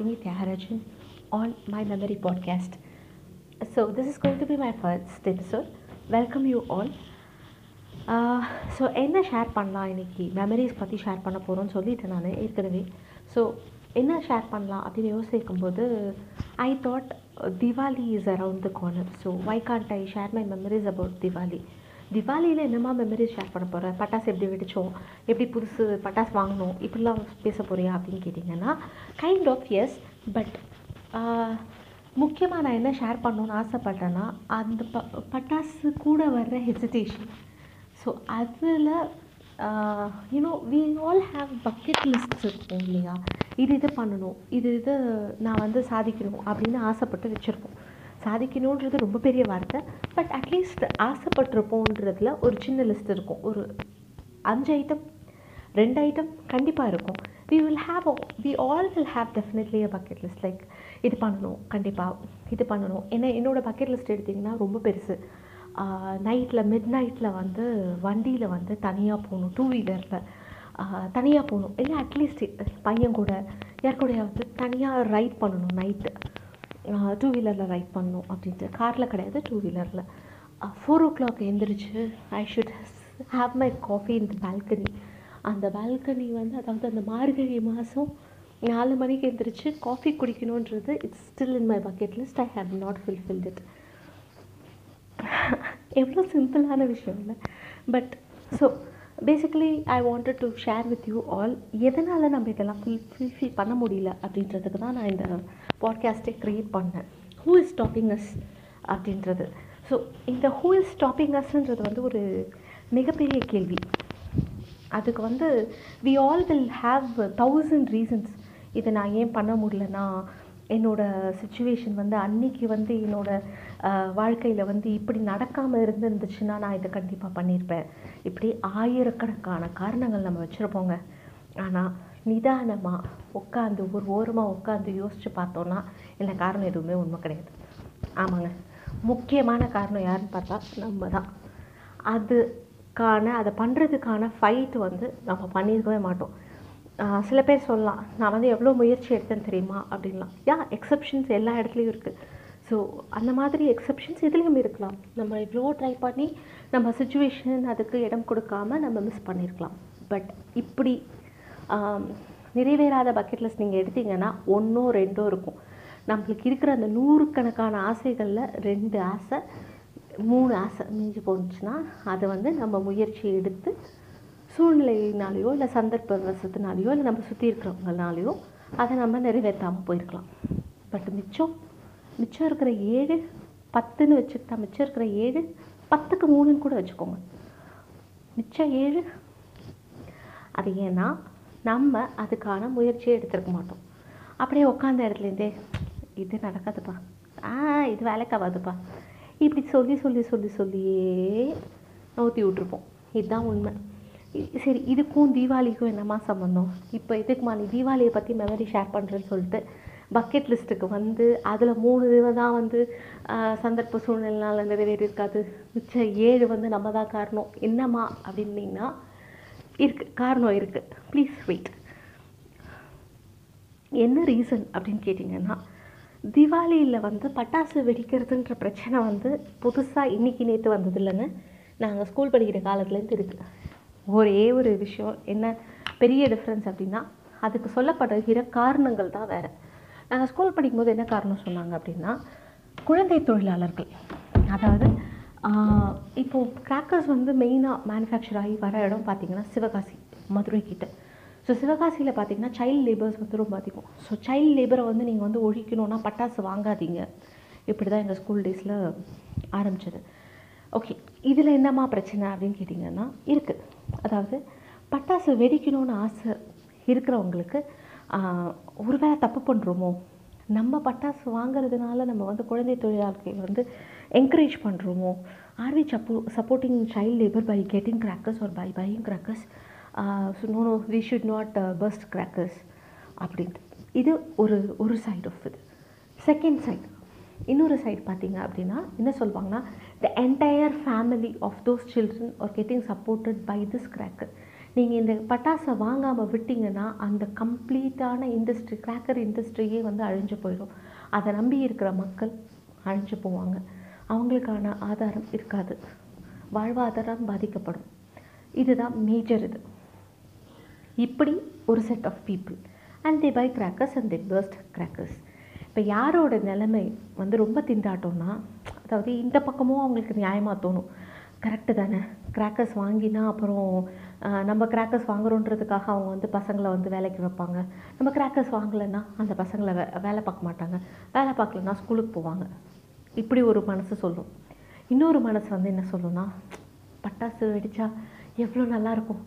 having Tyagarajan on my memory podcast. So, this is going to be my first episode. Welcome you all so என்ன share பண்ணலாம் இன்றைக்கி memories பற்றி share பண்ண போகிறோம்னு சொல்லிவிட்டேன் நான் ஏற்கனவே. ஸோ என்ன ஷேர் பண்ணலாம் அப்படின்னு யோசிக்கும்போது I thought Diwali is around the corner so why can't I share my memories about Diwali திவாலியில் என்னம்மா மெமரிஸ் ஷேர் பண்ண போகிறேன் பட்டாசு எப்படி வெடித்தோம் எப்படி புதுசு பட்டாசு வாங்கினோம்? இப்படிலாம் பேச போகிறியா அப்படின்னு கேட்டிங்கன்னா கைண்ட் ஆஃப் எஸ் பட் முக்கியமாக நான் என்ன ஷேர் பண்ணணுன்னு ஆசைப்பட்டேன்னா அந்த ப பட்டாசு கூட வர்ற ஹெசிடேஷன் ஸோ அதில் you know we all have bucket lists இருக்கும் இல்லையா? இது இது பண்ணணும். இது இது நான் வந்து சாதிக்கணும் அப்படின்னு ஆசைப்பட்டு வச்சுருப்போம் சாதிக்கணுன்றது ரொம்ப பெரிய வார்த்தை. பட் அட்லீஸ்ட் ஆசைப்பட்டிருப்போன்றதுல ஒரு சின்ன லிஸ்ட் இருக்கும். ஒரு அஞ்சு ஐட்டம் ரெண்டு ஐட்டம் கண்டிப்பாக இருக்கும். We will have we all will have definitely a bucket list like இது பண்ணணும் கண்டிப்பாக இது பண்ணணும். ஏன்னா என்னோடய பக்கெட் லிஸ்ட் எடுத்திங்கன்னா ரொம்ப பெருசு. நைட்டில் மிட் நைட்டில் வந்து வண்டியில் வந்து தனியாக போகணும் டூ வீலரில் தனியாக போகணும். இல்லை அட்லீஸ்ட் பையன் கூட யார் கூடயாவது தனியாக ரைட் பண்ணணும் நைட்டு டூ வீலரில் ரைட் பண்ணணும் அப்படின்ட்டு. காரில் கிடையாது டூ வீலரில் ஃபோர் ஓ கிளாக் எழுந்திரிச்சு I should have my coffee in the balcony அந்த பால்கனி வந்து அதாவது அந்த மார்கழி மாதம் நாலு மணிக்கு எழுந்திரிச்சு coffee குடிக்கணுன்றது it's still in my bucket list I have not fulfilled it எவ்வளோ சிம்பிளான விஷயம் இல்லை. But so basically I wanted to share with you all எதனால் நம்ம இதெல்லாம் ஃபுல் ஃபுல்ஃபில் பண்ண முடியல அப்படின்றதுக்கு தான் நான் இந்த பாட்காஸ்ட்டை க்ரியேட் பண்ணேன். ஹூ இஸ் ஸ்டாப்பிங் அஸ் அப்படின்றது. ஸோ இந்த ஹூ இஸ் ஸ்டாப்பிங் அஸ்ன்றது வந்து ஒரு மிகப்பெரிய கேள்வி. அதுக்கு வந்து we all will have thousand reasons இதை நான் ஏன் பண்ண முடியலன்னா என்னோடய சுச்சுவேஷன் வந்து அன்றைக்கி வந்து என்னோடய வாழ்க்கையில் வந்து இப்படி நடக்காமல் இருந்துருந்துச்சுன்னா நான் இதை கண்டிப்பாக பண்ணியிருப்பேன் இப்படி ஆயிரக்கணக்கான காரணங்கள் நம்ம வச்சுருப்போங்க. ஆனால் நிதானமாக உட்காந்து ஒரு ஓரமாக உட்காந்து யோசித்து பார்த்தோன்னா இந்த காரணம் எதுவுமே உண்மை கிடையாது. ஆமாங்க. முக்கியமான காரணம் யாருன்னு பார்த்தா நம்ம தான் அதுக்கான அதை பண்ணுறதுக்கான ஃபைட் வந்து நம்ம பண்ணியிருக்கவே மாட்டோம். சில பேர் சொல்லலாம் நான் வந்து எவ்வளோ முயற்சி எடுத்தேன் தெரியுமா? அப்படின்லாம். யா எக்ஸப்ஷன்ஸ் எல்லா இடத்துலையும் இருக்குது ஸோ அந்த மாதிரி எக்ஸப்ஷன்ஸ் இதுலேயும் இருக்கலாம். நம்ம இவ்வளோ ட்ரை பண்ணி நம்ம சுச்சுவேஷன் அதுக்கு இடம் கொடுக்காம நம்ம மிஸ் பண்ணியிருக்கலாம் பட் இப்படி நிறைவேறாத பக்கெட் லிஸ்ட் நீங்கள் எடுத்தீங்கன்னா ஒன்றோ ரெண்டோ இருக்கும். நம்மளுக்கு இருக்கிற அந்த நூறுக்கணக்கான ஆசைகளில் ரெண்டு ஆசை மூணு ஆசை மிஞ்சி போணுச்சுன்னா அதை வந்து நம்ம முயற்சி எடுத்து சூழ்நிலையினாலேயோ இல்லை சந்தர்ப்ப வசத்தினாலேயோ இல்லை நம்ம சுற்றி இருக்கிறவங்கனாலேயோ அதை நம்ம நிறைவேற்றாமல் போயிருக்கலாம். பட் மிச்சம் மிச்சம் இருக்கிற ஏழு பத்துன்னு வச்சுக்கிட்டா மிச்சம் இருக்கிற ஏழு பத்துக்கு மூணுன்னு கூட வச்சுக்கோங்க. மிச்சம் ஏழு அது ஏன்னா நம்ம அதுக்கான முயற்சியை எடுத்துருக்க மாட்டோம். அப்படியே உட்காந்த இடத்துலேருந்தே இது நடக்காதுப்பா. ஆ இது வேலைக்காகாதுப்பா இப்படி சொல்லி சொல்லி சொல்லி சொல்லியே நோத்தி விட்ருப்போம் இதுதான் உண்மை. சரி இதுக்கும் தீபாவளிக்கும் என்னம்மா சம்மந்தம் இப்போ இதுக்குமா நீ தீபாவளியை பற்றி மெமரி ஷேர் பண்ணுறேன்னு சொல்லிட்டு பக்கெட் லிஸ்ட்டுக்கு வந்து அதில் மூணு இதுவை தான் வந்து சந்தர்ப்ப சூழ்நிலைனால நிறைவேறியிருக்காது. மிச்ச ஏழு வந்து நம்ம தான் காரணம். என்னம்மா அப்படின்னீங்கன்னா இருக்குது காரணம் இருக்குது ப்ளீஸ் வெயிட் என்ன ரீசன் அப்படின்னு கேட்டிங்கன்னா தீபாவளியில் வந்து பட்டாசு வெடிக்கிறதுன்ற பிரச்சனை வந்து புதுசாக இன்றைக்கி நேற்று வந்தது இல்லைன்னு நாங்கள் ஸ்கூல் படிக்கிற காலத்துலேருந்து இருக்குது ஒரே ஒரு விஷயம். என்ன? பெரிய டிஃப்ரென்ஸ் அப்படின்னா அதுக்கு சொல்லப்படுகிற காரணங்கள் தான் வேறு. நாங்கள் ஸ்கூல் படிக்கும்போது என்ன காரணம் சொன்னாங்க அப்படின்னா குழந்தை தொழிலாளர்கள். அதாவது இப்போது கிராக்கர்ஸ் வந்து மெயினாக மேனுஃபேக்சர் ஆகி வர இடம் பார்த்திங்கன்னா சிவகாசி மதுரை கிட்ட. ஸோ சிவகாசியில் பார்த்திங்கன்னா சைல்டு லேபர்ஸ் வந்து ரொம்ப அதிகம். ஸோ சைல்டு லேபரை வந்து நீங்கள் வந்து ஒழிக்கணுன்னா பட்டாசு வாங்காதீங்க. இப்படி தான் எங்கள் ஸ்கூல் டேஸில் ஆரம்பிச்சது. ஓகே இதில் என்னம்மா பிரச்சனை அப்படின்னு கேட்டிங்கன்னா இருக்குது அதாவது பட்டாசு வெடிக்கணும்னு ஆசை இருக்கிறவங்களுக்கு ஒரு வேளை தப்பு பண்ணுறோமோ நம்ம பட்டாசு வாங்குறதுனால நம்ம வந்து குழந்தை தொழிலாளர்கள் வந்து என்கரேஜ் பண்ணுறோமோ or we suppo supporting child labour by getting crackers or by buying crackers so no no we should not burst crackers அப்படின்ட்டு. இது ஒரு ஒரு சைட் ஆஃப் இது செகண்ட் சைட் இன்னொரு சைடு பார்த்தீங்க அப்படின்னா என்ன சொல்லுவாங்கன்னா the entire family of those children are getting supported by this cracker நீங்கள் இந்த பட்டாசை வாங்காமல் விட்டிங்கன்னா அந்த கம்ப்ளீட்டான இண்டஸ்ட்ரி கிராக்கர் இண்டஸ்ட்ரியே வந்து அழிஞ்சு போயிடும். அதை நம்பி இருக்கிற மக்கள் அழிஞ்சு போவாங்க. அவங்களுக்கான ஆதாரம் இருக்காது. வாழ்வாதாரம் பாதிக்கப்படும். இதுதான் மேஜர் இது. இப்படி ஒரு set of people and they buy crackers and they burst crackers இப்போ யாரோட நிலைமை வந்து ரொம்ப திண்டாட்டம்னா அதாவது இந்த பக்கமும் அவங்களுக்கு நியாயமாக தோணும். கரெக்டு தானே? கிராக்கர்ஸ் வாங்கினா அப்புறம் நம்ம கிராக்கர்ஸ் வாங்குறோன்றதுக்காக அவங்க வந்து பசங்களை வந்து வேலைக்கு வைப்பாங்க. நம்ம கிராக்கர்ஸ் வாங்கலைன்னா அந்த பசங்களை வே வேலை பார்க்க மாட்டாங்க. வேலை பார்க்கலன்னா ஸ்கூலுக்கு போவாங்க. இப்படி ஒரு மனசு சொல்லும். இன்னொரு மனசு வந்து என்ன சொல்லும்னா பட்டாசு வெடித்தா எவ்வளோ நல்லா இருக்கும்.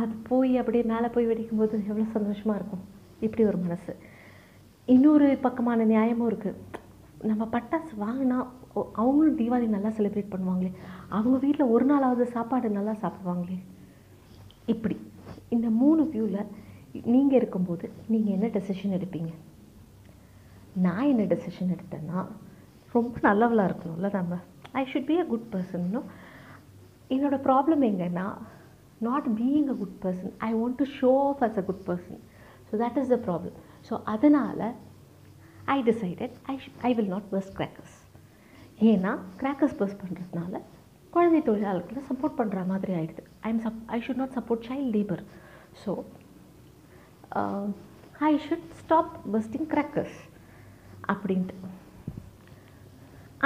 அது போய் அப்படியே மேலே போய் வெடிக்கும்போது எவ்வளோ சந்தோஷமாக இருக்கும். இப்படி ஒரு மனசு. இன்னொரு பக்கமான நியாயமும் இருக்குது நம்ம பட்டாசு வாங்கினா அவங்களும் தீபாவளி நல்லா செலிப்ரேட் பண்ணுவாங்களே. அவங்க வீட்டில் ஒரு நாளாவது சாப்பாடு நல்லா சாப்பிடுவாங்களே. இப்படி. இந்த மூணு வியூவில் நீங்கள் இருக்கும்போது நீங்கள் என்ன டெசிஷன் எடுப்பீங்க? நான் என்ன டெசிஷன் எடுத்தேன்னா ரொம்ப நல்லவளாக இருக்கணும்ல நம்ம. I should be a good பர்சன்னு என்னோட ப்ராப்ளம் எங்கன்னா not being a good person I want to show off as a good person so that is the problem so அதனால் I decided I I will not burst crackers ஏன்னா crackers burst பண்ணுறதுனால குழந்தை தொழிலாளர்களை support பண்ணுற மாதிரி ஆயிடுது. I am sup I should not support child labour so I should stop bursting crackers அப்படின்ட்டு.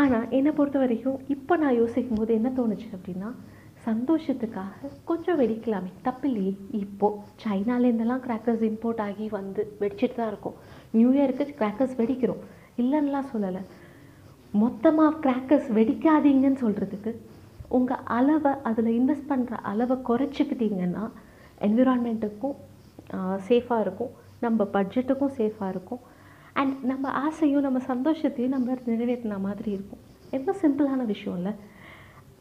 ஆனால் என்னை பொறுத்த வரைக்கும் இப்போ நான் யோசிக்கும் போது என்ன தோணுச்சு அப்படின்னா சந்தோஷத்துக்காக கொஞ்சம் வெடிக்கலாமே. தப்பில்லையே. இப்போது சைனாலேருந்தெல்லாம் கிராக்கர்ஸ் இம்போர்ட் ஆகி வந்து வெடிச்சிட்டு தான் இருக்கும். நியூ இயருக்கு கிராக்கர்ஸ் வெடிக்கிறோம். இல்லைன்னுலாம் சொல்லலை. மொத்தமாக கிராக்கர்ஸ் வெடிக்காதீங்கன்னு சொல்கிறதுக்கு உங்கள் அளவை அதில் இன்வெஸ்ட் பண்ணுற அளவை குறைச்சிக்கிட்டீங்கன்னா என்விரான்மெண்ட்டுக்கும் சேஃபாக இருக்கும். நம்ம பட்ஜெட்டுக்கும் சேஃபாக இருக்கும். அண்ட் நம்ம ஆசையும் நம்ம சந்தோஷத்தையும் நம்ம நிறைவேற்றின மாதிரி இருக்கும். எவ்வளோ சிம்பிளான விஷயம் இல்லை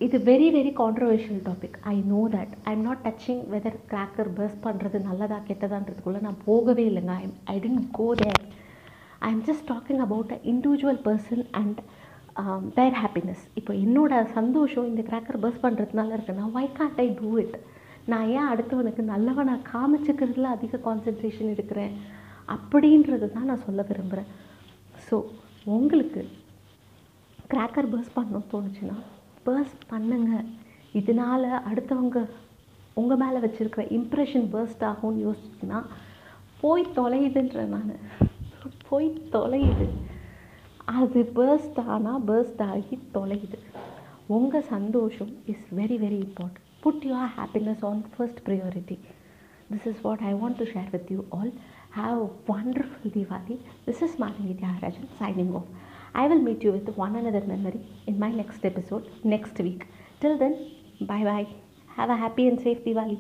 இது very very controversial topic I know that I am not touching whether cracker burst பண்ணுறது நல்லதா கெட்டதான்றதுக்குள்ளே நான் போகவே இல்லைங்க. I I tend go there I am just talking about a individual person and their happiness இப்போ என்னோட சந்தோஷம் இந்த கிராக்கர் பர்ஸ் பண்ணுறதுனால இருக்குன்னா why can't I do it நான் ஏன் அடுத்தவனுக்கு நல்லவனை காமிச்சிக்கிறதுல அதிக கான்சென்ட்ரேஷன் இருக்கிறேன் அப்படின்றது தான் நான் சொல்ல விரும்புகிறேன் ஸோ உங்களுக்கு கிராக்கர் பர்ஸ் பண்ணணும் தோணுச்சுன்னா பர்ஸ்ட் பண்ணுங்க. இதனால் அடுத்தவங்க உங்கள் மேலே வச்சுருக்கிற இம்ப்ரெஷன் பர்ஸ்ட் ஆகும்னு யோசிச்சிங்கன்னா போய் தொலையுதுன்ற நான். போய் தொலையுது. அது பர்ஸ்ட் ஆனால் பர்ஸ்ட் ஆகி தொலையுது. உங்கள் சந்தோஷம் is very very important put your happiness on first priority this is what I want to share with you all have a wonderful this is is Malini Tyagarajan signing off. I will meet you with one another memory in my next episode next week. Till then, bye bye. Have a happy and safe Diwali.